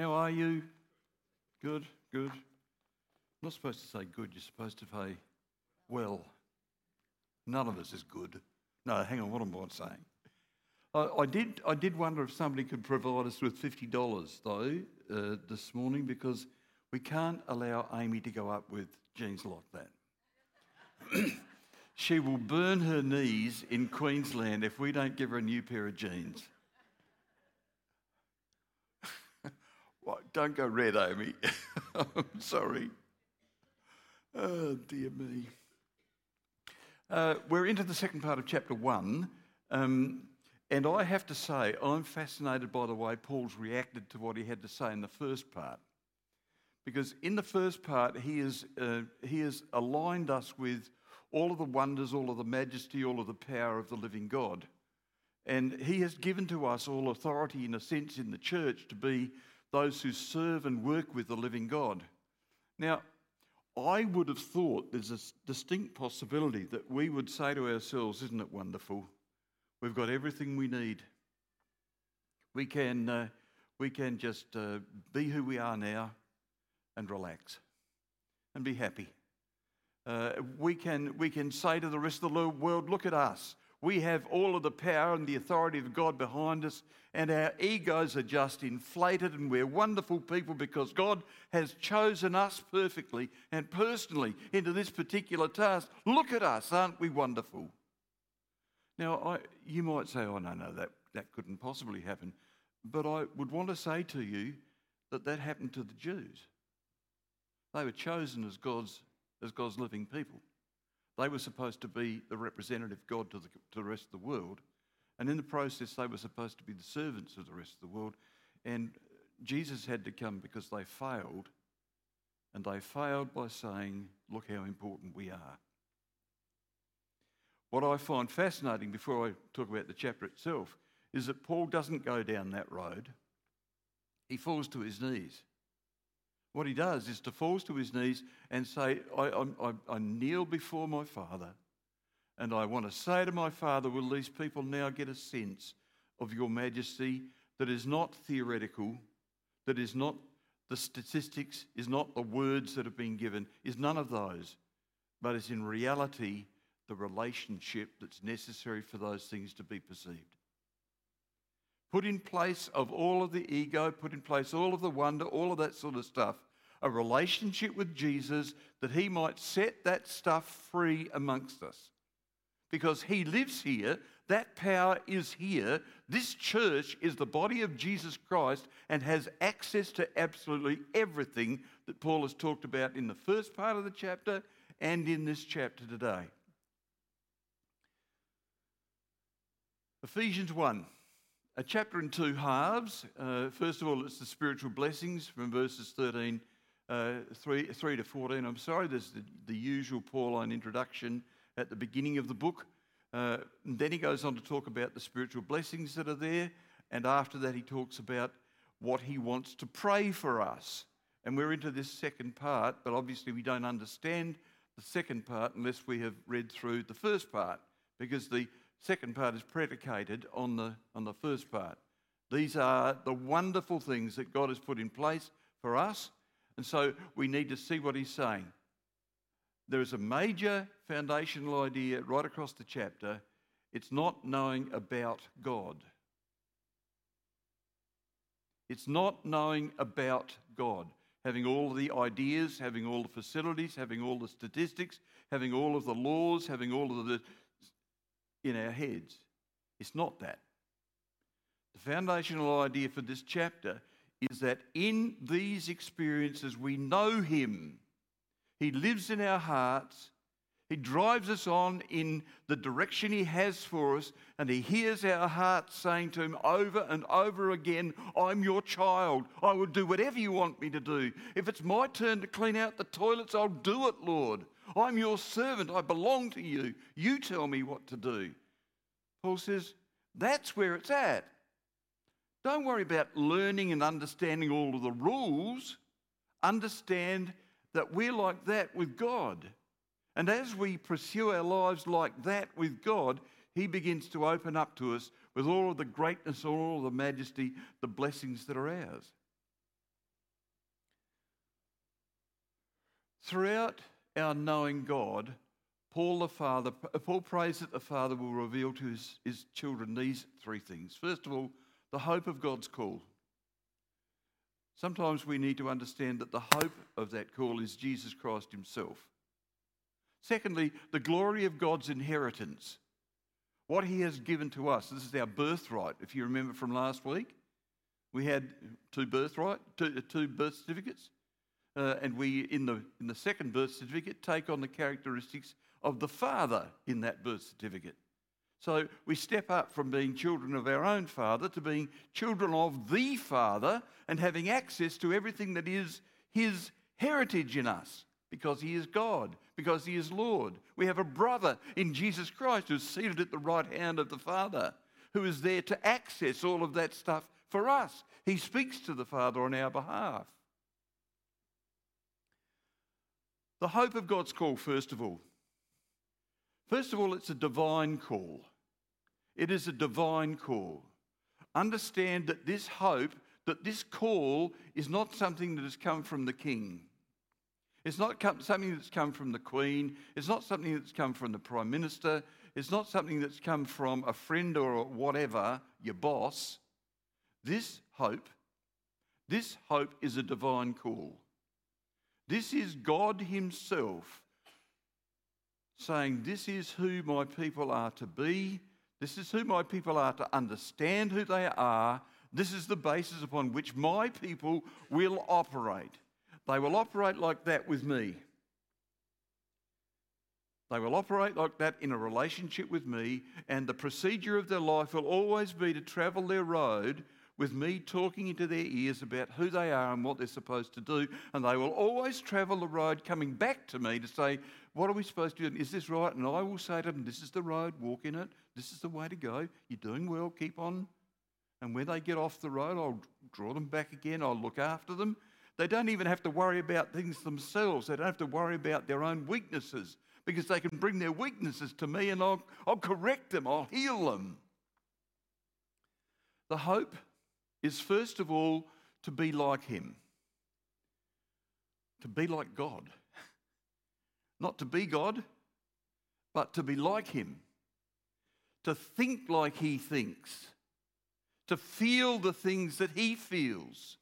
How are you? Good, good. Not supposed to say good, you're supposed to say well. None of us is good. No, hang on, what am I saying? I, I did, I did wonder if somebody could provide us with $50 though uh, this morning because we can't allow Amy to go up with jeans like that. she will burn her knees in Queensland if we don't give her a new pair of jeans. What? Don't go red, Amy. I'm sorry. Oh, dear me. Uh, we're into the second part of chapter one. Um, and I have to say, I'm fascinated by the way Paul's reacted to what he had to say in the first part. Because in the first part, he has, uh, he has aligned us with all of the wonders, all of the majesty, all of the power of the living God. And he has given to us all authority, in a sense, in the church to be those who serve and work with the living God. Now, I would have thought there's a distinct possibility that we would say to ourselves, Isn't it wonderful? We've got everything we need. We can, uh, we can just uh, be who we are now and relax and be happy. Uh, we, can, we can say to the rest of the world, look at us. We have all of the power and the authority of God behind us, and our egos are just inflated, and we're wonderful people because God has chosen us perfectly and personally into this particular task. Look at us, aren't we wonderful? Now, I, you might say, oh, no, no, that, that couldn't possibly happen. But I would want to say to you that that happened to the Jews. They were chosen as God's, as God's living people. They were supposed to be the representative God to the, to the rest of the world. And in the process, they were supposed to be the servants of the rest of the world. And Jesus had to come because they failed. And they failed by saying, Look how important we are. What I find fascinating before I talk about the chapter itself is that Paul doesn't go down that road. He falls to his knees. What he does is to fall to his knees and say, I, I, I, kneel before my Father, and I want to say to my Father, Will these people now get a sense of your majesty that is not theoretical, that is not the statistics, is not the words that have been given, is none of those, but is in reality the relationship that's necessary for those things to be perceived. Put in place of all of the ego, put in place all of the wonder, all of that sort of stuff, a relationship with Jesus that he might set that stuff free amongst us. Because he lives here, that power is here. This church is the body of Jesus Christ and has access to absolutely everything that Paul has talked about in the first part of the chapter and in this chapter today. Ephesians 1, a chapter in two halves. Uh, first of all, it's the spiritual blessings from verses 13, uh, 3, 3 to 14. I'm sorry, there's the, the usual Pauline introduction at the beginning of the book. Uh, then he goes on to talk about the spiritual blessings that are there. And after that, he talks about what he wants to pray for us. And we're into this second part, but obviously we don't understand the second part unless we have read through the first part, because the second part is predicated on the, on the first part. These are the wonderful things that God has put in place for us. And so we need to see what he's saying. There is a major foundational idea right across the chapter. It's not knowing about God. It's not knowing about God. Having all the ideas, having all the facilities, having all the statistics, having all of the laws, having all of the in our heads. It's not that. The foundational idea for this chapter is that in these experiences we know Him. He lives in our hearts. He drives us on in the direction He has for us, and He hears our hearts saying to Him over and over again, I'm your child. I will do whatever you want me to do. If it's my turn to clean out the toilets, I'll do it, Lord. I'm your servant. I belong to you. You tell me what to do. Paul says, that's where it's at. Don't worry about learning and understanding all of the rules. Understand that we're like that with God. And as we pursue our lives like that with God, He begins to open up to us with all of the greatness, all of the majesty, the blessings that are ours. Throughout our knowing God, Paul the Father, Paul prays that the Father will reveal to his, his children these three things. First of all, the hope of God's call. Sometimes we need to understand that the hope of that call is Jesus Christ Himself. Secondly, the glory of God's inheritance. What He has given to us. This is our birthright. If you remember from last week, we had two birthright, two, two birth certificates. Uh, and we, in the, in the second birth certificate, take on the characteristics of the father in that birth certificate. So we step up from being children of our own father to being children of the father and having access to everything that is his heritage in us because he is God, because he is Lord. We have a brother in Jesus Christ who's seated at the right hand of the Father, who is there to access all of that stuff for us. He speaks to the Father on our behalf. The hope of God's call, first of all. First of all, it's a divine call. It is a divine call. Understand that this hope, that this call is not something that has come from the king. It's not something that's come from the Queen. It's not something that's come from the Prime Minister. It's not something that's come from a friend or whatever, your boss. This hope, this hope is a divine call. This is God Himself saying, This is who my people are to be. This is who my people are to understand who they are. This is the basis upon which my people will operate. They will operate like that with me. They will operate like that in a relationship with me, and the procedure of their life will always be to travel their road with me talking into their ears about who they are and what they're supposed to do. And they will always travel the road coming back to me to say, What are we supposed to do? Is this right? And I will say to them, This is the road, walk in it. This is the way to go. You're doing well, keep on. And when they get off the road, I'll draw them back again, I'll look after them. They don't even have to worry about things themselves, they don't have to worry about their own weaknesses because they can bring their weaknesses to me and I'll, I'll correct them, I'll heal them. The hope is first of all to be like Him, to be like God. Not to be God, but to be like Him, to think like He thinks, to feel the things that He feels,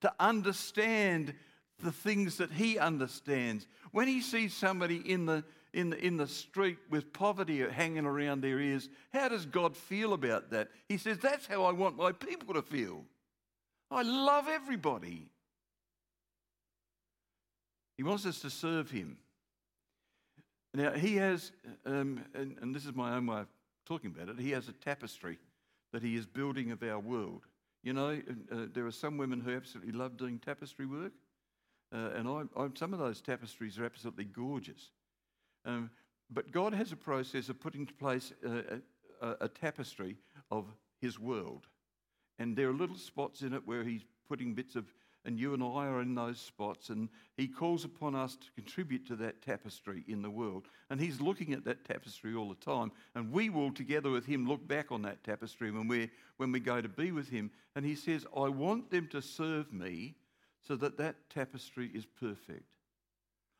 to understand the things that He understands. When He sees somebody in the in the, in the street with poverty hanging around their ears, how does God feel about that? He says, That's how I want my people to feel. I love everybody. He wants us to serve Him. Now, He has, um, and, and this is my own way of talking about it, He has a tapestry that He is building of our world. You know, uh, there are some women who absolutely love doing tapestry work. Uh, and I, I, some of those tapestries are absolutely gorgeous. Um, but God has a process of putting to place a, a, a tapestry of His world. And there are little spots in it where He's putting bits of, and you and I are in those spots, and He calls upon us to contribute to that tapestry in the world. And He's looking at that tapestry all the time. And we will, together with Him, look back on that tapestry when, we when we go to be with Him. And He says, I want them to serve me so that that tapestry is perfect.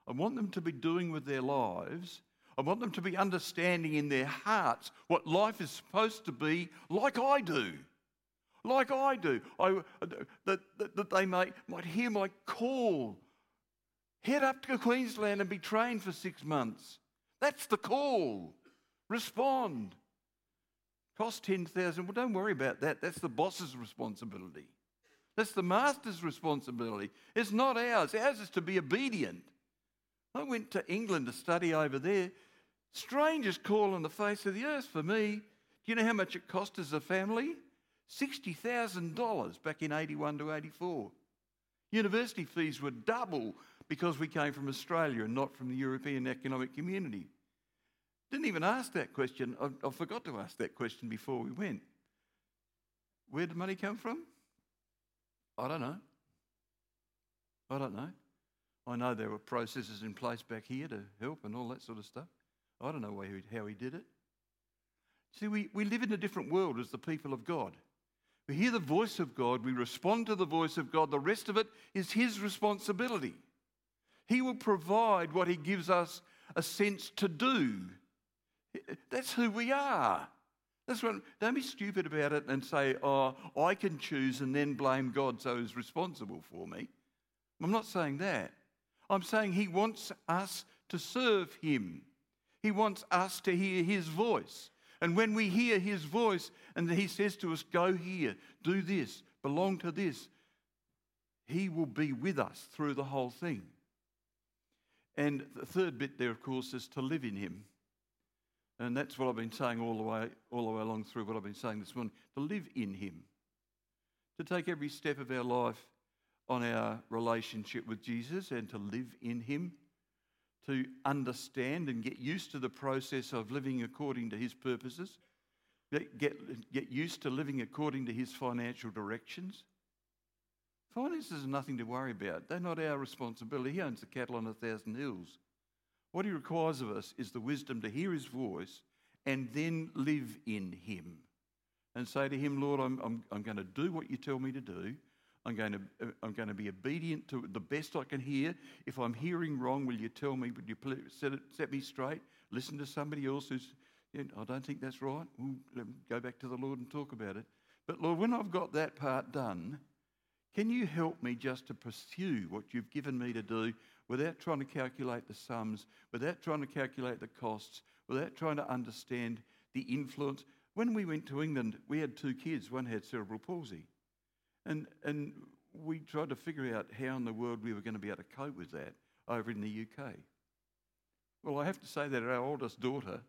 I want them to be doing with their lives. I want them to be understanding in their hearts what life is supposed to be like I do. Like I do. I, uh, that, that, that they might, might hear my call. Head up to Queensland and be trained for six months. That's the call. Respond. Cost 10,000. Well, don't worry about that. That's the boss's responsibility. That's the master's responsibility. It's not ours. Ours is to be obedient. I went to England to study over there. Strangest call on the face of the earth for me. Do you know how much it cost as a family? $60,000 back in 81 to 84. University fees were double because we came from Australia and not from the European Economic Community. Didn't even ask that question. I, I forgot to ask that question before we went. Where did money come from? I don't know. I don't know. I know there were processes in place back here to help and all that sort of stuff. I don't know how he did it. See, we, we live in a different world as the people of God. We hear the voice of God, we respond to the voice of God. The rest of it is His responsibility. He will provide what He gives us a sense to do. That's who we are. That's what, don't be stupid about it and say, oh, I can choose and then blame God so He's responsible for me. I'm not saying that. I'm saying He wants us to serve Him. He wants us to hear His voice. And when we hear His voice and He says to us, go here, do this, belong to this, He will be with us through the whole thing. And the third bit there, of course, is to live in Him. And that's what I've been saying all the way, all the way along through what I've been saying this morning to live in Him. To take every step of our life on our relationship with Jesus and to live in Him to understand and get used to the process of living according to His purposes, get, get, used to living according to His financial directions. Finances are nothing to worry about. They're not our responsibility. He owns the cattle on a thousand hills. What He requires of us is the wisdom to hear His voice and then live in Him and say to Him, Lord, I'm, I'm, I'm going to do what you tell me to do. I'm going, to, uh, I'm going to be obedient to the best I can hear. If I'm hearing wrong, will you tell me? Would you set, it, set me straight? Listen to somebody else who's, you know, I don't think that's right. We'll go back to the Lord and talk about it. But Lord, when I've got that part done, can you help me just to pursue what you've given me to do without trying to calculate the sums, without trying to calculate the costs, without trying to understand the influence? When we went to England, we had two kids. One had cerebral palsy. And, and we tried to figure out how in the world we were going to be able to cope with that over in the UK. Well, I have to say that our oldest daughter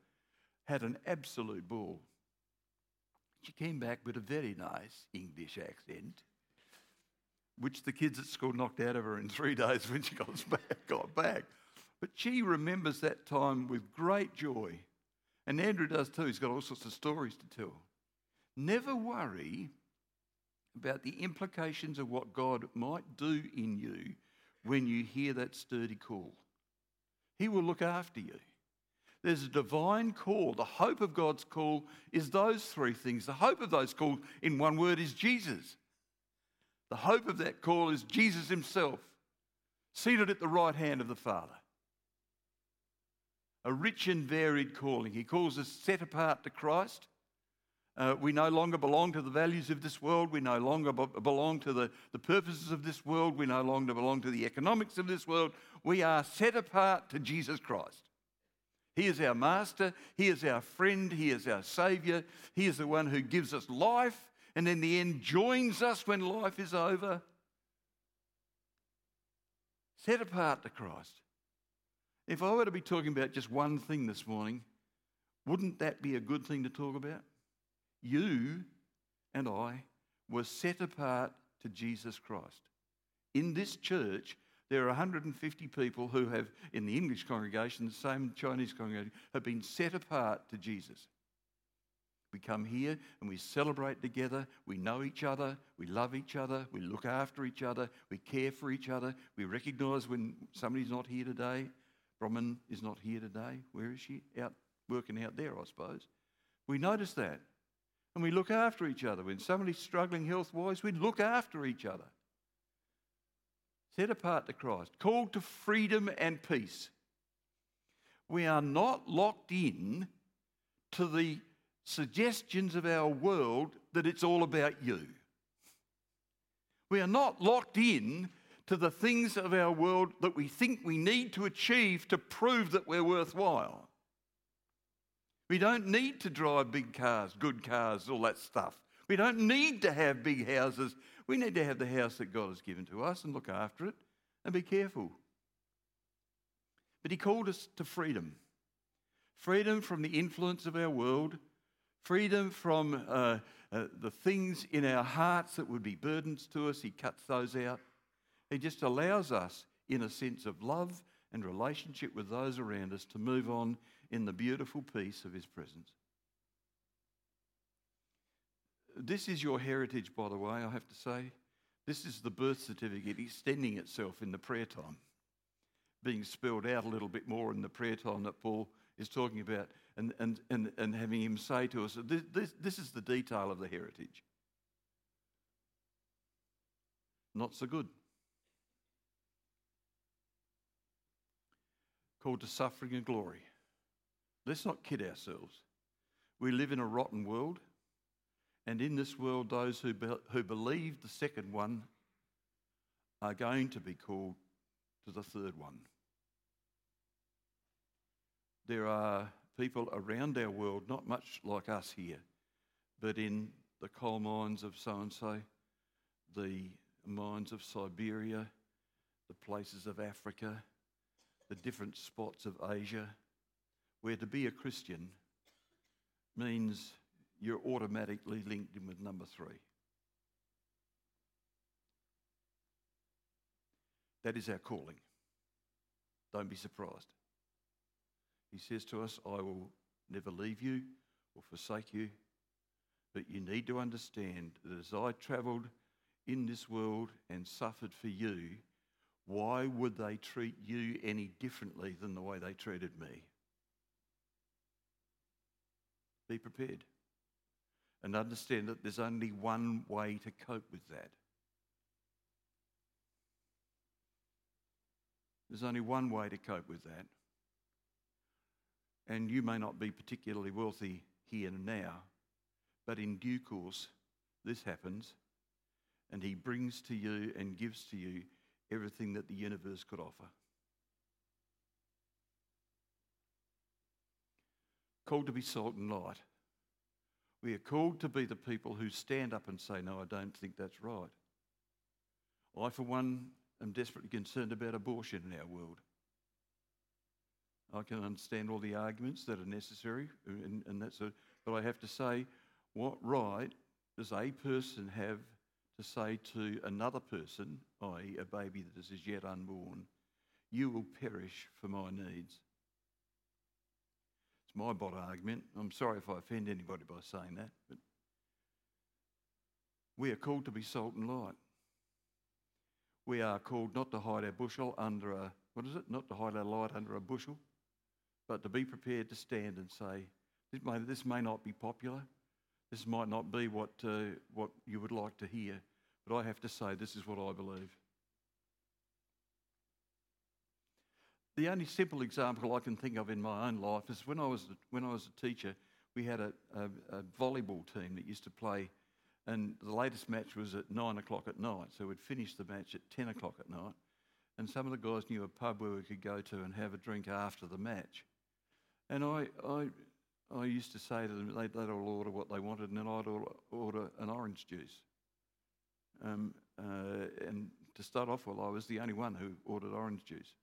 had an absolute ball. She came back with a very nice English accent, which the kids at school knocked out of her in three days when she got back. Got back. But she remembers that time with great joy. And Andrew does too. He's got all sorts of stories to tell. Never worry about the implications of what God might do in you when you hear that sturdy call. He will look after you. There's a divine call. The hope of God's call is those three things. The hope of those calls, in one word, is Jesus. The hope of that call is Jesus Himself, seated at the right hand of the Father. A rich and varied calling. He calls us set apart to Christ. Uh, we no longer belong to the values of this world. We no longer b- belong to the, the purposes of this world. We no longer belong to the economics of this world. We are set apart to Jesus Christ. He is our master. He is our friend. He is our savior. He is the one who gives us life and in the end joins us when life is over. Set apart to Christ. If I were to be talking about just one thing this morning, wouldn't that be a good thing to talk about? You and I were set apart to Jesus Christ. In this church, there are 150 people who have, in the English congregation, the same Chinese congregation, have been set apart to Jesus. We come here and we celebrate together. We know each other. We love each other. We look after each other. We care for each other. We recognize when somebody's not here today. Brahman is not here today. Where is she? Out working out there, I suppose. We notice that. And we look after each other. When somebody's struggling health wise, we look after each other. Set apart to Christ, called to freedom and peace. We are not locked in to the suggestions of our world that it's all about you. We are not locked in to the things of our world that we think we need to achieve to prove that we're worthwhile. We don't need to drive big cars, good cars, all that stuff. We don't need to have big houses. We need to have the house that God has given to us and look after it and be careful. But He called us to freedom freedom from the influence of our world, freedom from uh, uh, the things in our hearts that would be burdens to us. He cuts those out. He just allows us, in a sense of love and relationship with those around us, to move on in the beautiful peace of His presence. This is your heritage, by the way, I have to say. This is the birth certificate extending itself in the prayer time, being spelled out a little bit more in the prayer time that Paul is talking about, and, and, and, and having him say to us, this, this, this is the detail of the heritage. Not so good. called to suffering and glory. Let's not kid ourselves. We live in a rotten world, and in this world, those who, be, who believe the second one are going to be called to the third one. There are people around our world, not much like us here, but in the coal mines of so and so, the mines of Siberia, the places of Africa, the different spots of Asia, where to be a Christian means you're automatically linked in with number three. That is our calling. Don't be surprised. He says to us, I will never leave you or forsake you. But you need to understand that as I travelled in this world and suffered for you, why would they treat you any differently than the way they treated me? Be prepared and understand that there's only one way to cope with that. There's only one way to cope with that. And you may not be particularly wealthy here and now, but in due course, this happens, and He brings to you and gives to you everything that the universe could offer. Called to be salt and light. We are called to be the people who stand up and say, No, I don't think that's right. I, for one, am desperately concerned about abortion in our world. I can understand all the arguments that are necessary, and, and that's a, but I have to say, what right does a person have to say to another person, i.e., a baby that is as yet unborn, you will perish for my needs? It's my bot argument. I'm sorry if I offend anybody by saying that, but we are called to be salt and light. We are called not to hide our bushel under a, what is it? Not to hide our light under a bushel, but to be prepared to stand and say, this may, this may not be popular. This might not be what, uh, what you would like to hear, but I have to say, this is what I believe. The only simple example I can think of in my own life is when I was, when I was a teacher, we had a, a, a volleyball team that used to play, and the latest match was at nine o'clock at night. So we'd finish the match at 10 o'clock at night, and some of the guys knew a pub where we could go to and have a drink after the match. And I, I, I used to say to them, they'd, they'd all order what they wanted, and then I'd order an orange juice. Um, uh, and to start off with, I was the only one who ordered orange juice.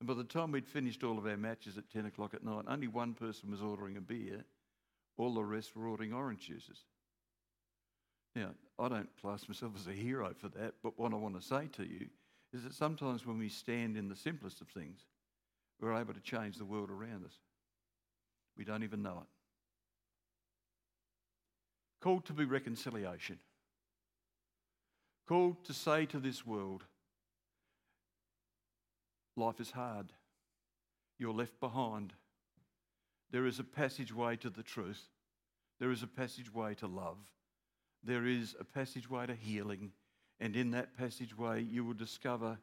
And by the time we'd finished all of our matches at 10 o'clock at night, only one person was ordering a beer, all the rest were ordering orange juices. Now, I don't class myself as a hero for that, but what I want to say to you is that sometimes when we stand in the simplest of things, we're able to change the world around us. We don't even know it. Called to be reconciliation. Called to say to this world, life is hard. You're left behind. There is a passageway to the truth. There is a passageway to love. There is a passageway to healing. And in that passageway, you will discover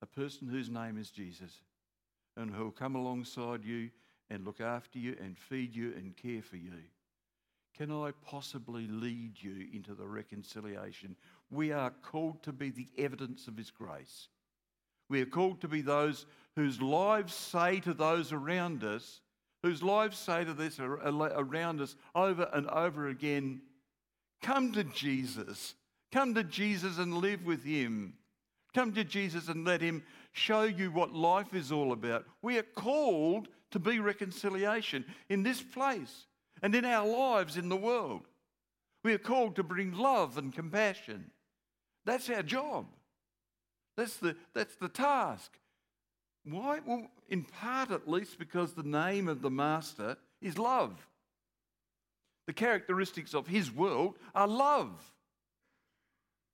a person whose name is Jesus and who will come alongside you and look after you and feed you and care for you. Can I possibly lead you into the reconciliation? We are called to be the evidence of His grace. We are called to be those whose lives say to those around us, whose lives say to this around us over and over again, Come to Jesus. Come to Jesus and live with Him. Come to Jesus and let Him show you what life is all about. We are called to be reconciliation in this place and in our lives in the world. We are called to bring love and compassion. That's our job. That's the, that's the task. Why? Well, in part at least because the name of the Master is love. The characteristics of his world are love.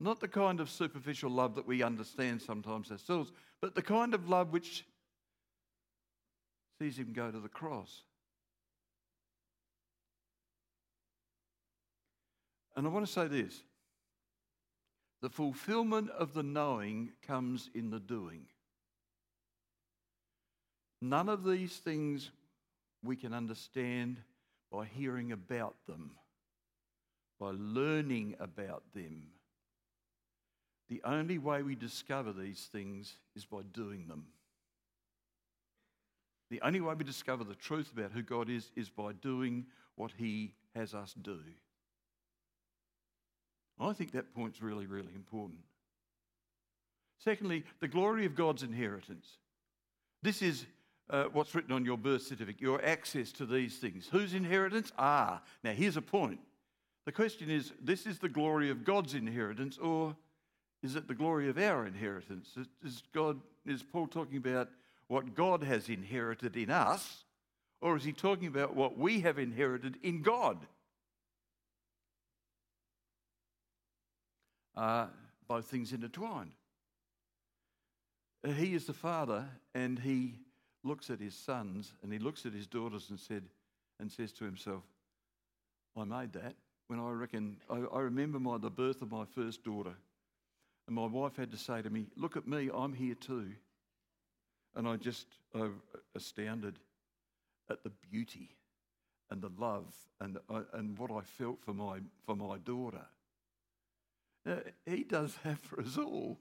Not the kind of superficial love that we understand sometimes ourselves, but the kind of love which sees him go to the cross. And I want to say this the fulfillment of the knowing comes in the doing. None of these things we can understand by hearing about them, by learning about them. The only way we discover these things is by doing them. The only way we discover the truth about who God is is by doing what He has us do. I think that point's really, really important. Secondly, the glory of God's inheritance. This is uh, what's written on your birth certificate, your access to these things. Whose inheritance? Ah, now here's a point. The question is this is the glory of God's inheritance, or is it the glory of our inheritance? Is, God, is Paul talking about what God has inherited in us, or is he talking about what we have inherited in God? Uh, both things intertwined. He is the father, and he looks at his sons and he looks at his daughters and said and says to himself, I made that. When I reckon I, I remember my the birth of my first daughter, and my wife had to say to me, Look at me, I'm here too. And I just uh, astounded at the beauty and the love and, uh, and what I felt for my, for my daughter. Uh, he does that for us all.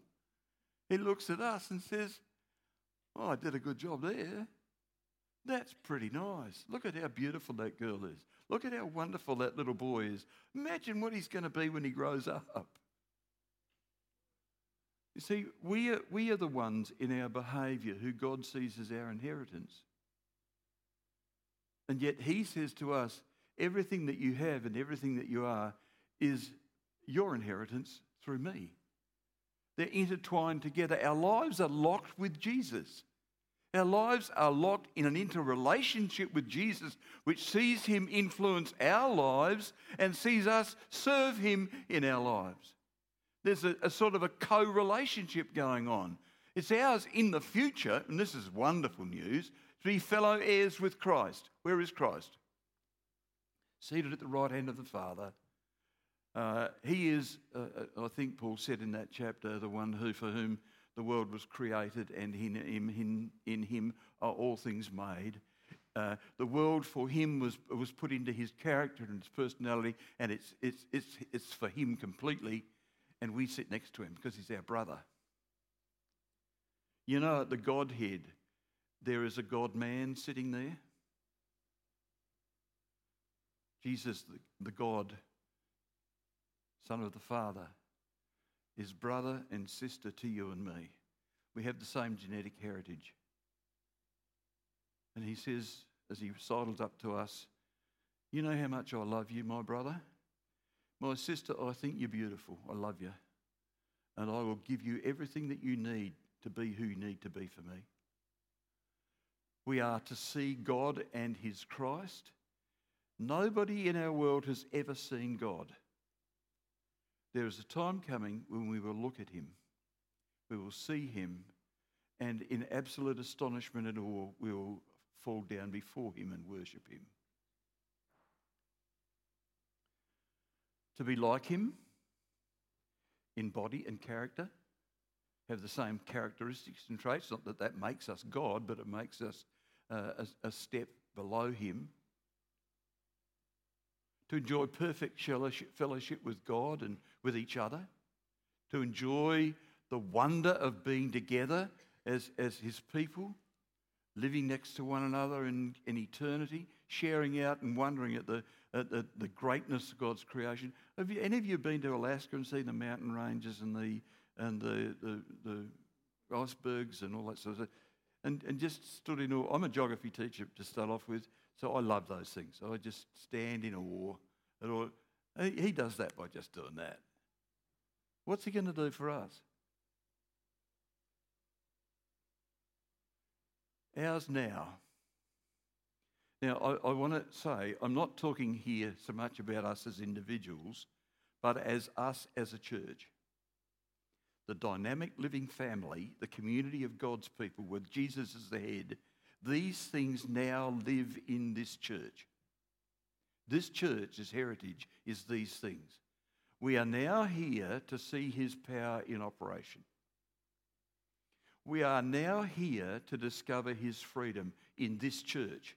He looks at us and says, Oh, I did a good job there. That's pretty nice. Look at how beautiful that girl is. Look at how wonderful that little boy is. Imagine what he's going to be when he grows up. You see, we are, we are the ones in our behaviour who God sees as our inheritance. And yet He says to us, everything that you have and everything that you are is your inheritance through me. They're intertwined together. Our lives are locked with Jesus. Our lives are locked in an interrelationship with Jesus, which sees Him influence our lives and sees us serve Him in our lives. There's a, a sort of a co relationship going on. It's ours in the future, and this is wonderful news, to be fellow heirs with Christ. Where is Christ? Seated at the right hand of the Father, uh, he is, uh, uh, I think Paul said in that chapter, the one who for whom the world was created, and in him, in, in him are all things made. Uh, the world for him was, was put into his character and his personality, and it's, it's, it's, it's for him completely, and we sit next to him because he's our brother. You know, at the Godhead, there is a God man sitting there. Jesus, the, the God Son of the Father, is brother and sister to you and me. We have the same genetic heritage. And he says, as he sidles up to us, You know how much I love you, my brother? My sister, I think you're beautiful. I love you. And I will give you everything that you need to be who you need to be for me. We are to see God and his Christ. Nobody in our world has ever seen God. There is a time coming when we will look at him, we will see him, and in absolute astonishment and awe, we will fall down before him and worship him. To be like him in body and character, have the same characteristics and traits. Not that that makes us God, but it makes us uh, a, a step below him to enjoy perfect fellowship with God and with each other, to enjoy the wonder of being together as, as His people, living next to one another in, in eternity, sharing out and wondering at the, at the, the greatness of God's creation. Have you, any of you been to Alaska and seen the mountain ranges and the, and the, the, the icebergs and all that sort of stuff? And, and just stood in awe. I'm a geography teacher to start off with. So I love those things. I just stand in awe. All. He does that by just doing that. What's he going to do for us? Ours now. Now, I, I want to say, I'm not talking here so much about us as individuals, but as us as a church. The dynamic living family, the community of God's people with Jesus as the head, these things now live in this church. This church's heritage is these things. We are now here to see his power in operation. We are now here to discover his freedom in this church,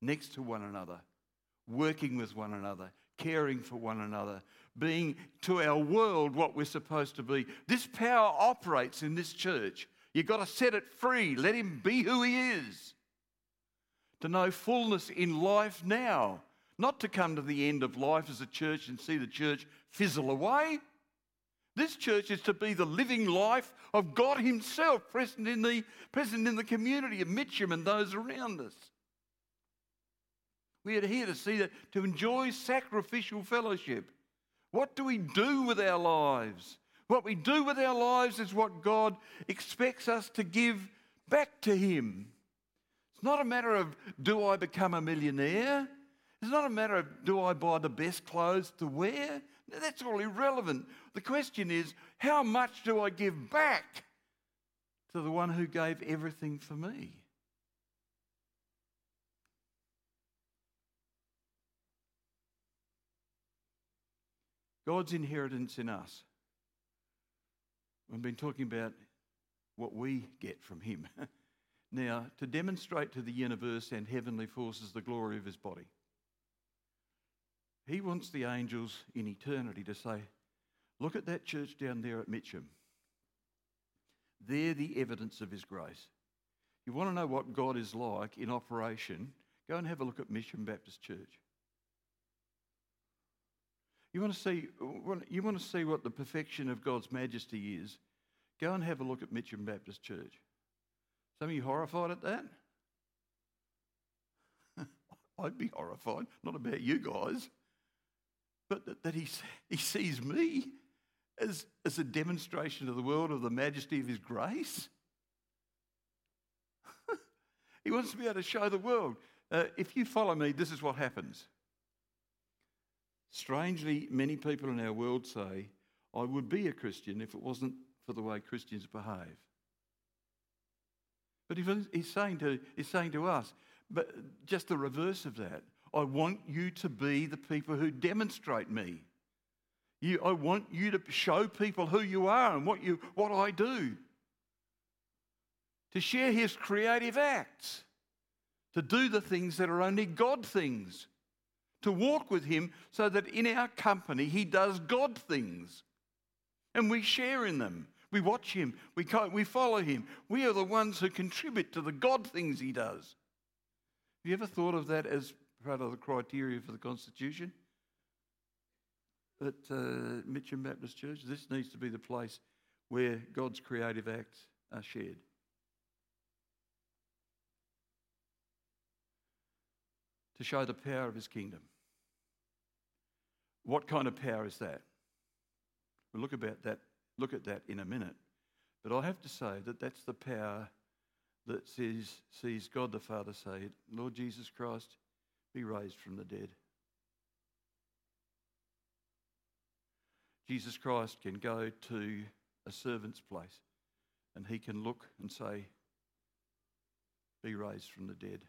next to one another, working with one another, caring for one another, being to our world what we're supposed to be. This power operates in this church. You've got to set it free, let him be who he is. To know fullness in life now, not to come to the end of life as a church and see the church fizzle away. This church is to be the living life of God Himself present in the, present in the community of Mitcham and those around us. We are here to see that, to enjoy sacrificial fellowship. What do we do with our lives? What we do with our lives is what God expects us to give back to Him. It's not a matter of do I become a millionaire? It's not a matter of do I buy the best clothes to wear? That's all irrelevant. The question is, how much do I give back to the one who gave everything for me? God's inheritance in us. We've been talking about what we get from Him. now, to demonstrate to the universe and heavenly forces the glory of His body. He wants the angels in eternity to say, Look at that church down there at Mitcham. They're the evidence of His grace. You want to know what God is like in operation? Go and have a look at Mitcham Baptist Church. You want to see, you want to see what the perfection of God's majesty is? Go and have a look at Mitcham Baptist Church. Some of you horrified at that? I'd be horrified, not about you guys but that, that he, he sees me as, as a demonstration to the world of the majesty of his grace. he wants to be able to show the world. Uh, if you follow me, this is what happens. Strangely, many people in our world say, I would be a Christian if it wasn't for the way Christians behave. But he's saying to, he's saying to us, but just the reverse of that. I want you to be the people who demonstrate me. You, I want you to show people who you are and what, you, what I do. To share his creative acts. To do the things that are only God things. To walk with him so that in our company he does God things. And we share in them. We watch him. We, we follow him. We are the ones who contribute to the God things he does. Have you ever thought of that as part of the criteria for the Constitution at uh, Mitcham Baptist Church. This needs to be the place where God's creative acts are shared. To show the power of his kingdom. What kind of power is that? We'll look about that, look at that in a minute. But I have to say that that's the power that sees, God the Father say, Lord Jesus Christ, be raised from the dead. Jesus Christ can go to a servant's place and he can look and say, Be raised from the dead.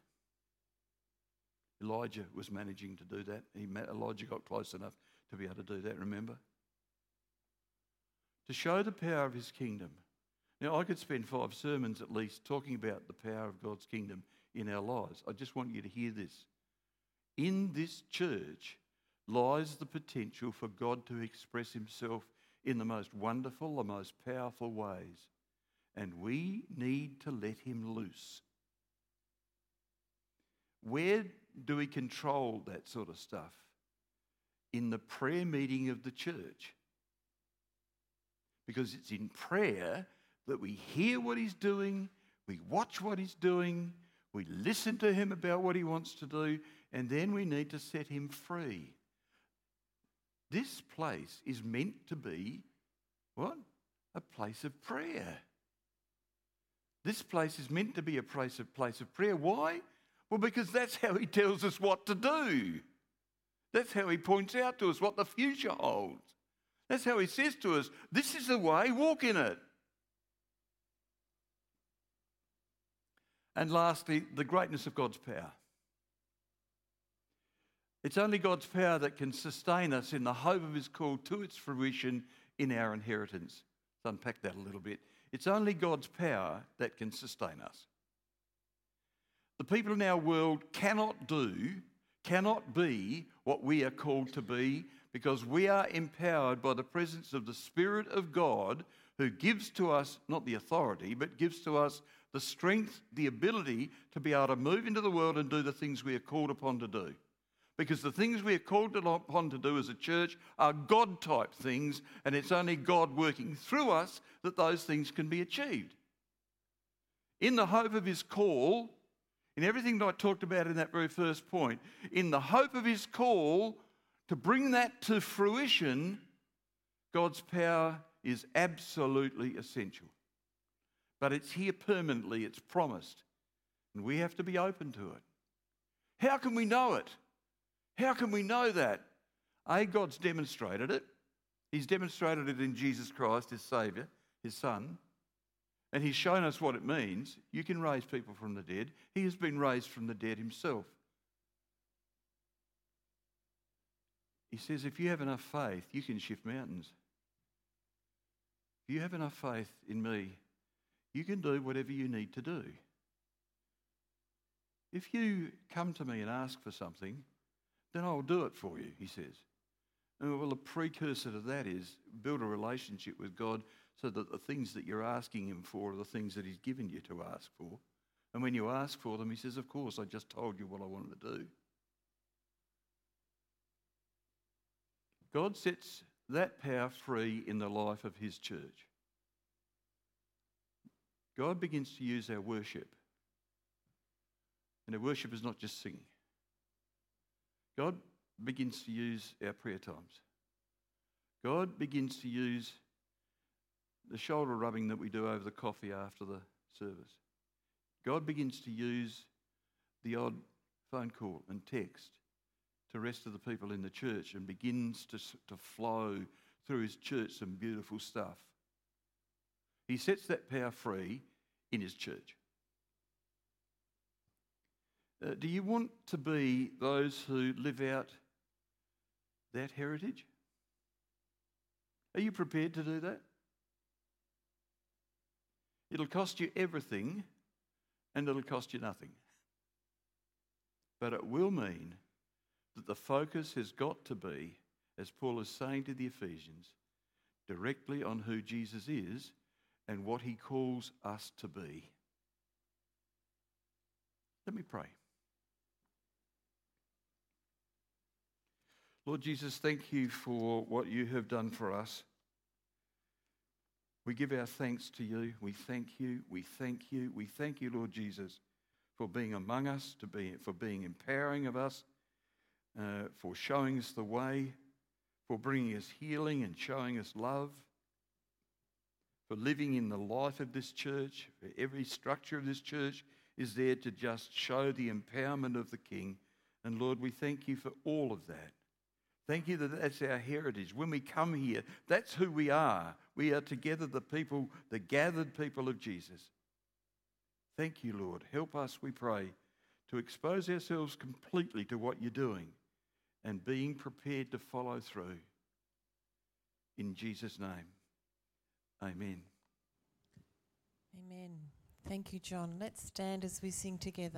Elijah was managing to do that. He, met, Elijah got close enough to be able to do that, remember? To show the power of his kingdom. Now, I could spend five sermons at least talking about the power of God's kingdom in our lives. I just want you to hear this. In this church lies the potential for God to express himself in the most wonderful, the most powerful ways. And we need to let him loose. Where do we control that sort of stuff? In the prayer meeting of the church. Because it's in prayer that we hear what he's doing, we watch what he's doing, we listen to him about what he wants to do, and then we need to set him free. This place is meant to be what? A place of prayer. This place is meant to be a place of, place of prayer. Why? Well, because that's how he tells us what to do. That's how he points out to us what the future holds. That's how he says to us, This is the way, walk in it. And lastly, the greatness of God's power. It's only God's power that can sustain us in the hope of His call to its fruition in our inheritance. Let's unpack that a little bit. It's only God's power that can sustain us. The people in our world cannot do, cannot be what we are called to be because we are empowered by the presence of the Spirit of God who gives to us not the authority, but gives to us the strength, the ability to be able to move into the world and do the things we are called upon to do. Because the things we are called upon to do as a church are God type things, and it's only God working through us that those things can be achieved. In the hope of his call, in everything that I talked about in that very first point, in the hope of his call to bring that to fruition, God's power is absolutely essential. But it's here permanently, it's promised, and we have to be open to it. How can we know it? How can we know that? A, God's demonstrated it. He's demonstrated it in Jesus Christ, his Saviour, his Son. And he's shown us what it means. You can raise people from the dead. He has been raised from the dead himself. He says, if you have enough faith, you can shift mountains. If you have enough faith in me, you can do whatever you need to do. If you come to me and ask for something, then I'll do it for you, he says. And well, a precursor to that is build a relationship with God so that the things that you're asking Him for are the things that He's given you to ask for. And when you ask for them, He says, Of course, I just told you what I wanted to do. God sets that power free in the life of His church. God begins to use our worship. And our worship is not just singing. God begins to use our prayer times. God begins to use the shoulder rubbing that we do over the coffee after the service. God begins to use the odd phone call and text to rest of the people in the church and begins to, to flow through his church some beautiful stuff. He sets that power free in his church. Uh, do you want to be those who live out that heritage? Are you prepared to do that? It'll cost you everything and it'll cost you nothing. But it will mean that the focus has got to be, as Paul is saying to the Ephesians, directly on who Jesus is and what he calls us to be. Let me pray. Lord Jesus, thank you for what you have done for us. We give our thanks to you. We thank you. We thank you. We thank you, Lord Jesus, for being among us, to be, for being empowering of us, uh, for showing us the way, for bringing us healing and showing us love, for living in the life of this church. Every structure of this church is there to just show the empowerment of the King. And Lord, we thank you for all of that. Thank you that that's our heritage. When we come here, that's who we are. We are together the people, the gathered people of Jesus. Thank you, Lord. Help us, we pray, to expose ourselves completely to what you're doing and being prepared to follow through. In Jesus' name, amen. Amen. Thank you, John. Let's stand as we sing together.